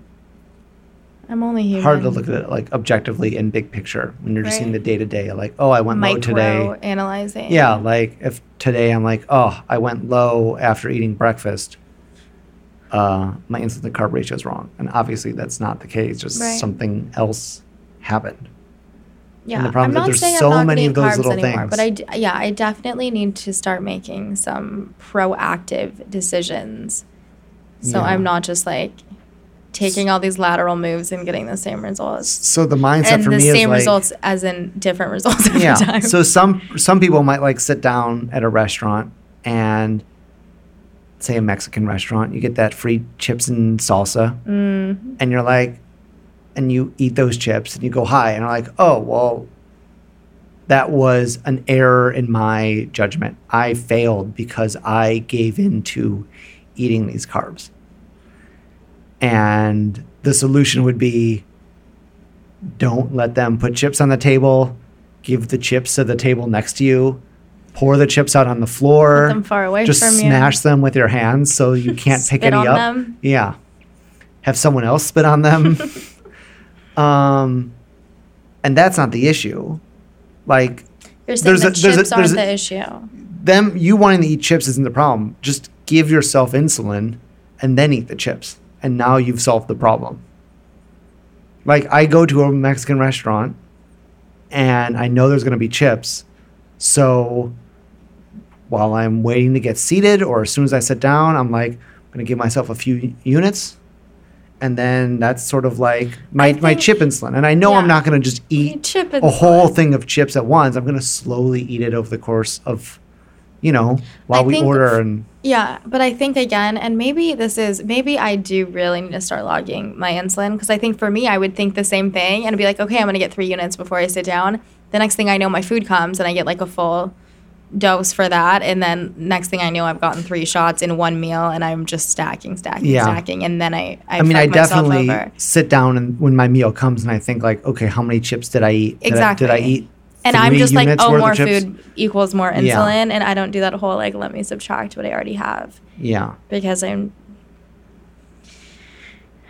I'm only human. Hard to look at it like objectively in big picture when you're just seeing the day to day. Like, oh, I went low Micro today. analyzing. Yeah, like if today I'm like, oh, I went low after eating breakfast. Uh, my insulin to carb ratio is wrong, and obviously that's not the case. Just Right. something else happened. Yeah, the problem I'm is not there's saying so I'm not many of those little anymore, but I yeah, I definitely need to start making some proactive decisions. So Yeah. I'm not just like taking all these lateral moves and getting the same results. So the mindset And for the me same is like, results as in different results [LAUGHS] every yeah. time. So some some people might like sit down at a restaurant and say a Mexican restaurant, you get that free chips and salsa, mm, and you're like, and you eat those chips and you go high, and you're like, oh well, that was an error in my judgment. I failed because I gave in to eating these carbs. And the solution would be don't let them put chips on the table, give the chips to the table next to you, pour the chips out on the floor, Put them far away just from you. smash them with your hands so you can't [LAUGHS] pick any up. them. Yeah. Have someone else spit on them. [LAUGHS] um, and that's not the issue. Like You're saying there's the a- there's a- chips there's aren't a- the issue. them, you wanting to eat chips isn't the problem. Just give yourself insulin and then eat the chips. And now you've solved the problem. Like I go to a Mexican restaurant and I know there's going to be chips. So while I'm waiting to get seated, or as soon as I sit down, I'm like, I'm going to give myself a few units. And then that's sort of like my, I my chip insulin. And I know I'm not going to just eat a whole thing of chips at once. I'm going to slowly eat it over the course of, you know, while we think order. And Yeah, but I think again, and maybe this is maybe I do really need to start logging my insulin because I think for me, I would think the same thing and be like, okay, I'm gonna get three units before I sit down. The next thing I know, my food comes and I get like a full dose for that, and then next thing I know, I've gotten three shots in one meal, and I'm just stacking, stacking, Yeah. stacking, and then I I, I mean, I definitely over. sit down and when my meal comes and I think like, okay, how many chips did I eat? Did I- Exactly. Did I, eat? And I'm just like, oh, more food equals more Yeah. insulin, and I don't do that whole like let me subtract what I already have Yeah. because I'm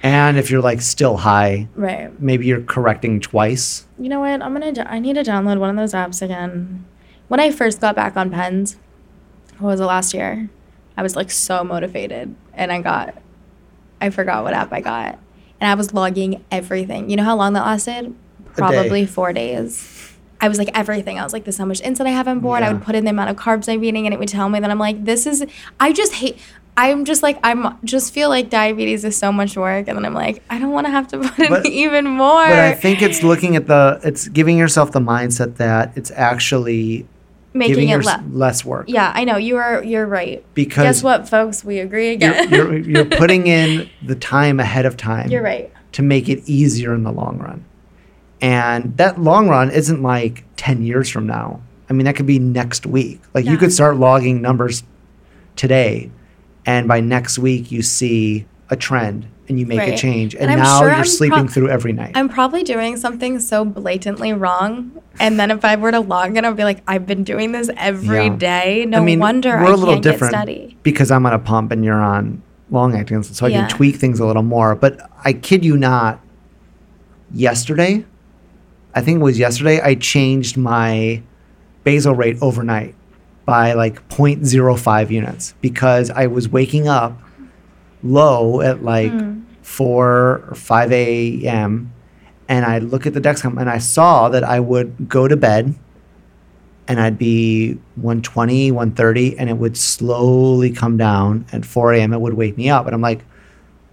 And if you're like still high, right. maybe you're correcting twice. You know what? I'm gonna. do- I need to download one of those apps again. When I first got back on pens, what was it last year? I was like so motivated, and I got. I forgot what app I got, and I was logging everything. You know how long that lasted? Probably four days. I was like everything. I was like, this is how much insulin I have on board. I would put in the amount of carbs I'm eating, and it would tell me that I'm like, this is. I just hate. I'm just like I'm just feel like diabetes is so much work, and then I'm like, I don't want to have to [LAUGHS] put in But- even more. But I think it's looking at the, it's giving yourself the mindset that it's actually making it your less. less work. Yeah, I know you are. You're right. Because Guess what, folks? We agree You're, again. you're, [LAUGHS] you're putting in the time ahead of time. You're right. to make it easier in the long run. And that long run isn't like 10 years from now. I mean, that could be next week. Like you could start logging numbers today, and by next week, you see a trend and you make a change. And, And now sure you're I'm sleeping prob- through every night. I'm probably doing something so blatantly wrong, and then if I were to log in, I'd be like, I've been doing this every Yeah. day. No I mean, wonder we're I a little different get steady. because I'm on a pump and you're on long acting, so I Yeah. can tweak things a little more. But I kid you not, yesterday, I think it was yesterday, I changed my basal rate overnight by like 0.05 units because I was waking up low at like Hmm. 4 or 5 a.m. And I look at the Dexcom and I saw that I would go to bed and I'd be 120, 130, and it would slowly come down. At 4 a.m., it would wake me up. And I'm like,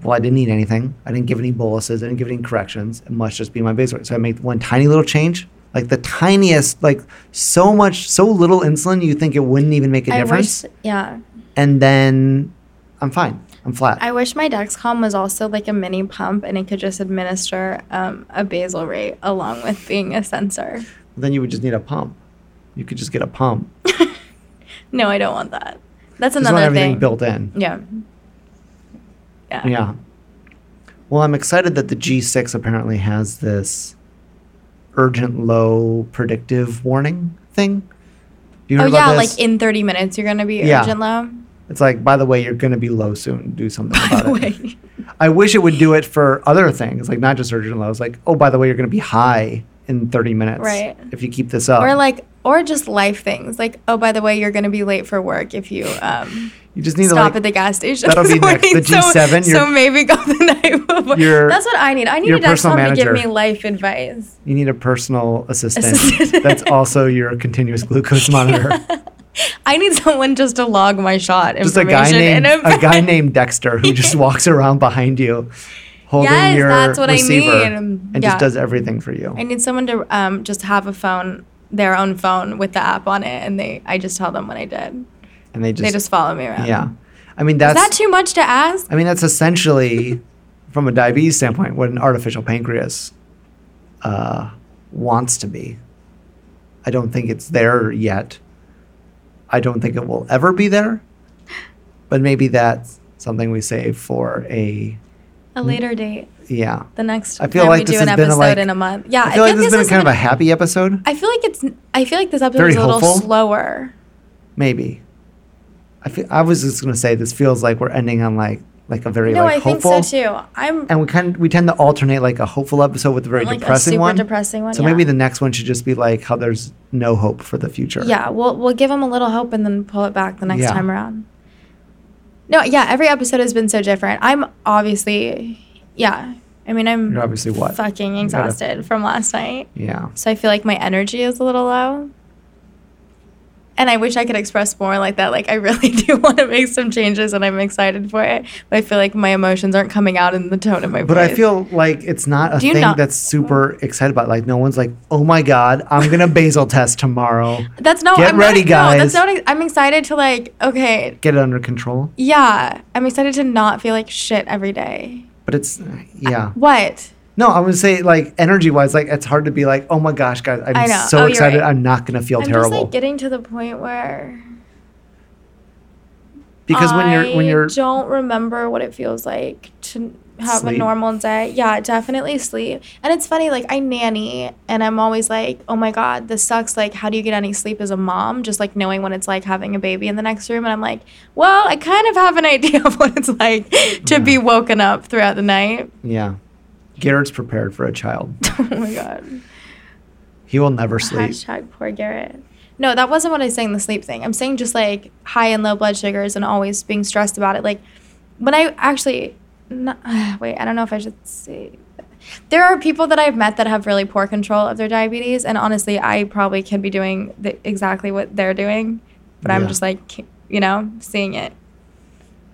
well, I didn't eat anything. I didn't give any boluses. I didn't give any corrections. It must just be my base rate. So I make one tiny little change, like the tiniest, like so much, so little insulin, you think it wouldn't even make a I difference. wish, yeah. And then I'm fine. I'm flat. I wish my Dexcom was also like a mini pump, and it could just administer um, a basal rate along with being a sensor. then you would just need a pump. You could just get a pump. [LAUGHS] No, I don't want that. That's Just want everything thing. built in. Yeah. Yeah. Yeah. Well, I'm excited that the G6 apparently has this urgent low predictive warning thing. You Oh yeah, like in 30 minutes you're gonna be Yeah. urgent low. It's like, by the way, you're going to be low soon. Do something By about the it. way. I wish it would do it for other things, like not just urgent low. It's like, oh, by the way, you're going to be high in 30 minutes Right. if you keep this up. Or like or just life things. Like, oh by the way, you're gonna be late for work if you um you just need to stop like, at the gas station. that'll be next. The G7, [LAUGHS] So, your- so maybe go the [LAUGHS] night before. your- That's what I need. I need a personal to give me life advice. you need a personal assistant. Assistant. that's also your continuous glucose [LAUGHS] monitor. [LAUGHS] I need someone just to log my shot just a guy named a guy named Dexter who just [LAUGHS] walks around behind you, holding Yes, your that's what I receiver, need. and Yeah. just does everything for you. I need someone to um, just have a phone, their own phone with the app on it, and they. I just tell them what I did. And they just, they just follow me around. yeah. I mean Is that's that too much to ask? I mean that's essentially from a diabetes standpoint what an artificial pancreas uh, wants to be. I don't think it's there yet. I don't think it will ever be there. But maybe that's something we save for a A later date. yeah. The next I feel like we do an has been a, episode like- in a month. Yeah, I feel like this has been is kind of a happy episode. I feel like it's. I feel like this episode Very is a little hopeful. slower. Maybe. I feel, I was just gonna say this feels like we're ending on like like a very No, like I think hopeful, so too. I'm and we kind we tend to alternate like a hopeful episode with a very like a depressing super one. depressing one. So yeah. maybe the next one should just be like how there's no hope for the future. Yeah, we'll we'll give them a little hope and then pull it back the next Yeah. time around. No, yeah, every episode has been so different. I'm obviously, yeah, I mean, I'm You're obviously what? fucking You gotta- exhausted from last night. Yeah. So I feel like my energy is a little low. And I wish I could express more like that. Like I really [LAUGHS] do want to make some changes and I'm excited for it. But I feel like my emotions aren't coming out in the tone of my But voice. I feel like it's not a Do thing not- that's super excited about. Like no one's like, "Oh my god, I'm gonna basal test tomorrow. that's no Get I'm ready, not, No, that's guys. not I'm excited to like okay, Get it under control." yeah. I'm excited to not feel like shit every day. But it's yeah. What? No, I would say like energy wise, like it's hard to be like, "Oh my gosh, guys, I'm so Oh, excited. right. I'm not gonna feel I'm terrible." just like getting to the point where because when you're when you're don't remember what it feels like to have Sleep. a normal day. Yeah, definitely sleep. And it's funny, like I nanny, and I'm always like, oh my god, this sucks. Like, how do you get any sleep as a mom? Just like knowing what it's like having a baby in the next room, and I'm like, well, I kind of have an [LAUGHS] idea of what it's like to be woken up throughout the night. yeah, Garrett's prepared for a child. [LAUGHS] oh my god. He will never sleep. Hashtag poor Garrett. No, that wasn't what I was saying, the sleep thing. I'm saying just like high and low blood sugars and always being stressed about it. Like when I actually, not, [SIGHS] wait, I don't know if I should say. There are people that I've met that have really poor control of their diabetes. And honestly, I probably could be doing the, exactly what they're doing. But I'm just like, you know, seeing it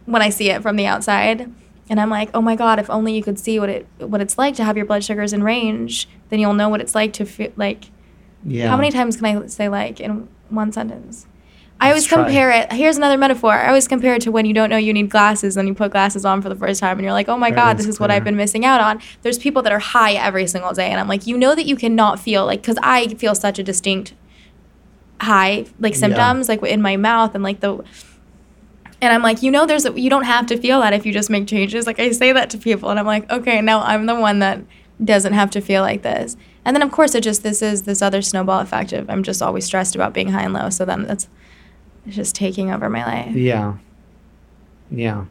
when I see it from the outside. And I'm like, oh my God, if only you could see what it what it's like to have your blood sugars in range, then you'll know what it's like to feel like Yeah. how many times can I say like in one sentence? I always Let's try. compare it. Here's another metaphor. I always compare it to when you don't know you need glasses and you put glasses on for the first time and you're like, oh my God, this is what I've been missing out on. There's people that are high every single day. And I'm like, you know that you cannot feel like, because I feel such a distinct high, like Yeah. symptoms, like in my mouth and like the. And I'm like, you know, there's a, you don't have to feel that if you just make changes. Like I say that to people, and I'm like, okay, now I'm the one that doesn't have to feel like this. And then of course it just this is this other snowball effect of I'm just always stressed about being high and low. So then that's it's just taking over my life. Yeah. Yeah.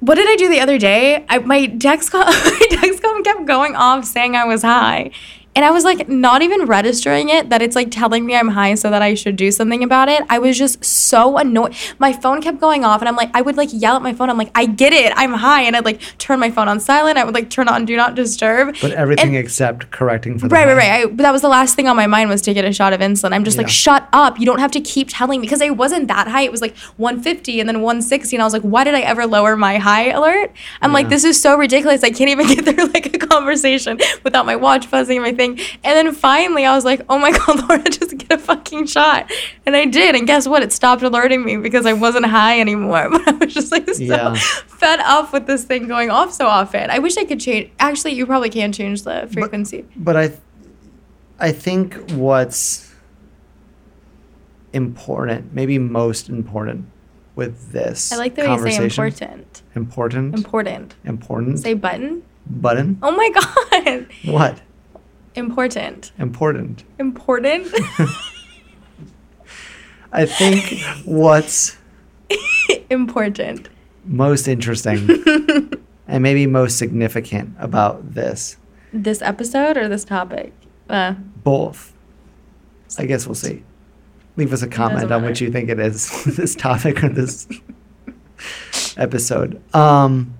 What did I do the other day? I, my Dexcom [LAUGHS] my Dexcom kept going off saying I was high. And I was like not even registering it that it's like telling me I'm high so that I should do something about it. I was just so annoyed. My phone kept going off and I'm like I would like yell at my phone. I'm like I get it. I'm high and I'd like turn my phone on silent. I would like turn on do not disturb. But everything And- except correcting for the Right, right, high. right. I, but that was the last thing on my mind was to get a shot of insulin. I'm just like, shut up. You don't have to keep telling me because I wasn't that high. It was like 150 and then 160, and I was like, why did I ever lower my high alert? I'm like, this is so ridiculous. I can't even [LAUGHS] get through like a conversation without my watch buzzing and my thing. And then finally, I was like, oh my [LAUGHS] god, Laura, just get a fucking shot. And I did, and guess what? It stopped alerting me because I wasn't high anymore. [LAUGHS] But I was just like so Yeah. fed up with this thing going off so often. I wish I could change. Actually, you probably can change the frequency. But I, I think what's important, maybe most important, with this I like the way you say conversation- important. important, Important. important Say button. button. Oh my [LAUGHS] god. What Important. important? Important. [LAUGHS] I think what's [LAUGHS] Important. most interesting [LAUGHS] and maybe most significant about this, This episode or this topic? Uh, both. I guess we'll see. Leave us a comment on what you think it is, this topic or this episode. Um,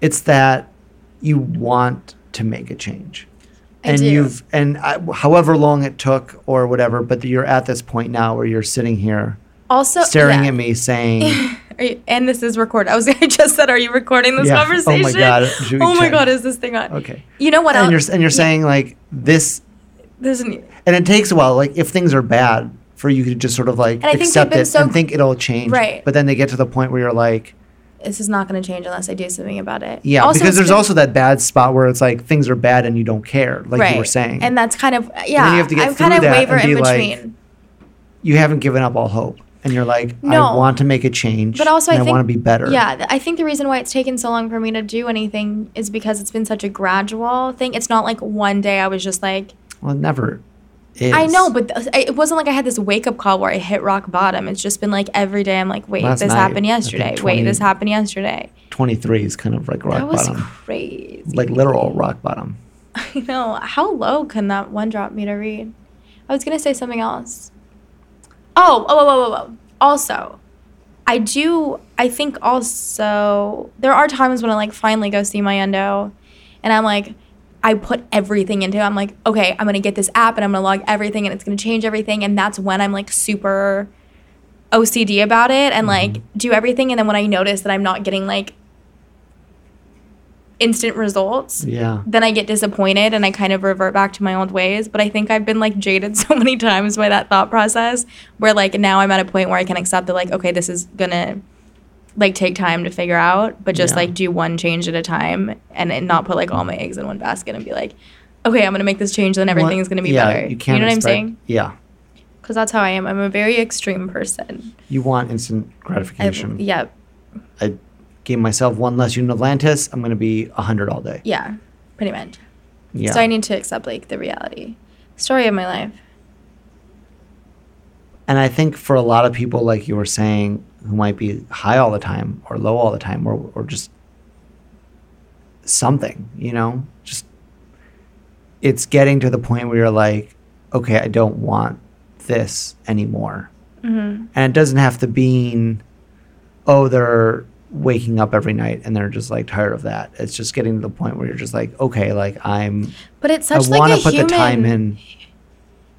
it's that you want to make a change. I and do. you've and I, however long it took or whatever, but you're at this point now where you're sitting here also, staring yeah. at me saying, [LAUGHS] Are you, and this is recorded. I was. [LAUGHS] I just said, "Are you recording this Yeah. Oh my conversation?" God. Oh my check? god! Is this thing on? "Okay," You know what? and else? you're and you're saying like this, This isn't. and it takes a while. Like if things are bad, for you to just sort of like And I think they've accept it so- and think it'll change. Right. But then they get to the point where you're like, This is not going to change unless I do something about it. yeah, Also, because there's also that bad spot where it's like things are bad and you don't care, like you were saying. and that's kind of yeah. you have to get I'm through kind of that waver and in be like, you haven't given up all hope, and you're like, No. I want to make a change, But also, and I think want to be better. Yeah, I think the reason why it's taken so long for me to do anything is because it's been such a gradual thing. It's not like one day I was just like, Well, never is. I know, but th- it wasn't like I had this wake up call where I hit rock bottom. It's just been like every day I'm like, wait, Last this night, happened yesterday. 20 Wait, this happened yesterday. 23 is kind of like rock bottom. that was bottom, crazy. like literal rock bottom. [LAUGHS] I know. How low can that one drop meter read? I was gonna say something else. Oh, oh, oh, oh, oh, oh. Also, I do. I think also there are times when I like finally go see my endo, and I'm like, I put everything into. it. I'm like, okay, I'm gonna get this app and I'm gonna log everything, and it's gonna change everything, and that's when I'm like super OCD about it and like mm-hmm. do everything, and then when I notice that I'm not getting like instant results, Yeah. then I get disappointed and I kind of revert back to my old ways. But I think I've been like jaded [LAUGHS] so many times by that thought process where like now I'm at a point where I can accept that like, okay, this is gonna like take time to figure out, but just Yeah. like do one change at a time and, and not put like all my eggs in one basket and be like, okay, I'm gonna make this change, then everything is gonna be yeah, better. You, can't you know what I'm saying? Yeah. Because that's how I am. I'm a very extreme person. You want instant I, gratification. yeah, I gave myself one less unit of Lantus. I'm going to be 100 all day. yeah, pretty much. Yeah. So I need to accept like the reality. Story of my life. And I think for a lot of people, like you were saying, who might be high all the time or low all the time or, or just something, you know, just it's getting to the point where you're like, okay, I don't want this anymore. hmm And it doesn't have to mean, oh, they're waking up every night and they're just like tired of that. It's just getting to the point where you're just like, okay, like I'm, But it's I such want like to a put human. the time in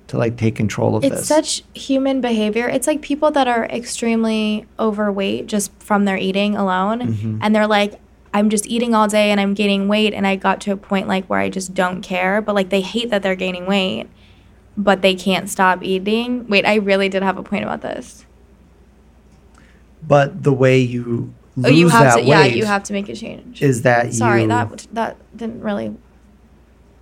to like take control of It's this. It's such human behavior. It's like people that are extremely overweight just from their eating alone, Mhm. and they're like, "I'm just eating all day and I'm gaining weight," and I got to a point like where I just don't care. But like they hate that they're gaining weight, but they can't stop eating. Wait, I really did have a point about this. but the way you lose oh, you have that to. Yeah, weight you have to make a change. is that Sorry, you, that that didn't really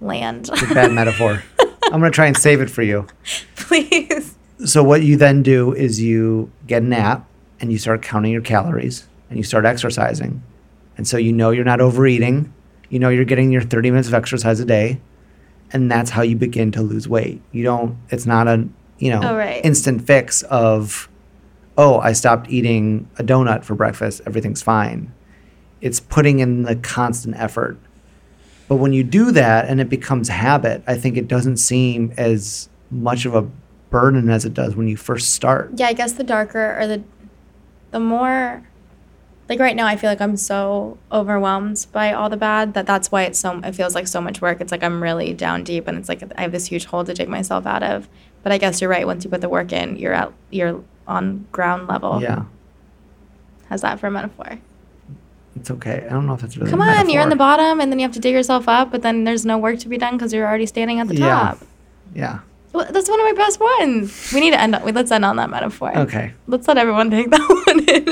land. it's a bad metaphor. [LAUGHS] I'm gonna try and save it for you. [LAUGHS] Please. So what you then do is you get an app and you start counting your calories and you start exercising. And so you know you're not overeating. You know you're getting your 30 minutes of exercise a day. And that's how you begin to lose weight. You don't it's not a, you know, Oh, right. instant fix of oh, I stopped eating a donut for breakfast, everything's fine. It's putting in the constant effort. But when you do that and it becomes habit, I think it doesn't seem as much of a burden as it does when you first start. Yeah, I guess the darker or the the more like right now I feel like I'm so overwhelmed by all the bad that that's why it's so it feels like so much work. It's like I'm really down deep and it's like I have this huge hole to dig myself out of. But I guess you're right. Once you put the work in, you're at you're on ground level. Yeah, How's that for a metaphor? It's okay. I don't know if it's really. Come on, you're in the bottom and then you have to dig yourself up, but then there's no work to be done because you're already standing at the top. Yeah. Well, that's one of my best ones. We need to end. On, let's end on that metaphor. Okay. Let's let everyone [LAUGHS] take that one in.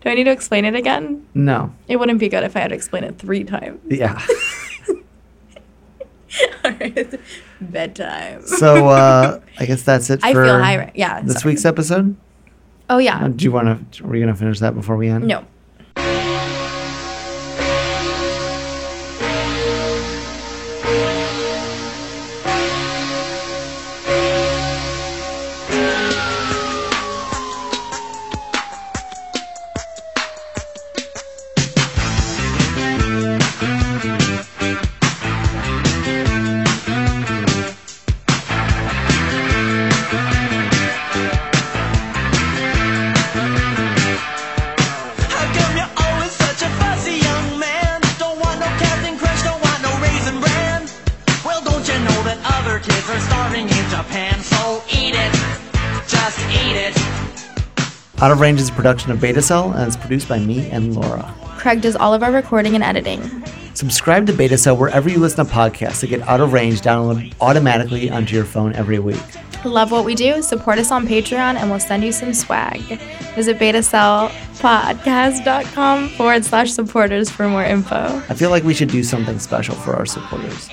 Do I need to explain it again? No. It wouldn't be good if I had to explain it three times. Yeah. [LAUGHS] All right. Bedtime. so uh, I guess that's it for I feel high. right- Yeah. this sorry. week's episode. Oh Uh, yeah. do you want to? Are we gonna finish that before we end? No. Out of Range is a production of Beta Cell and it's produced by me and Laura. Craig does all of our recording and editing. Subscribe to Beta Cell wherever you listen to podcasts to get Out of Range downloaded automatically onto your phone every week. Love what we do? Support us on Patreon and we'll send you some swag. Visit betacellpodcast.com forward slash supporters for more info. I feel like we should do something special for our supporters.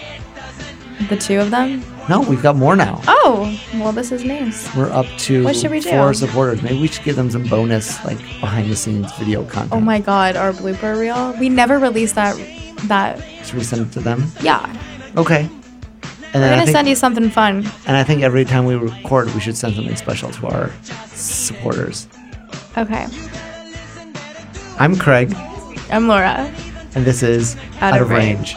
The two of them? No, we've got more now. Oh, well, this is news. We're up to What should we do? four supporters. Maybe we should give them some bonus, like behind the scenes video content. Oh my god, our blooper reel. We never released that. That Should we send it to them? yeah. Okay. And We're then I gonna think, send you something fun. and I think every time we record, we should send something special to our supporters. Okay. I'm Craig, I'm Laura. and this is Out of. Range.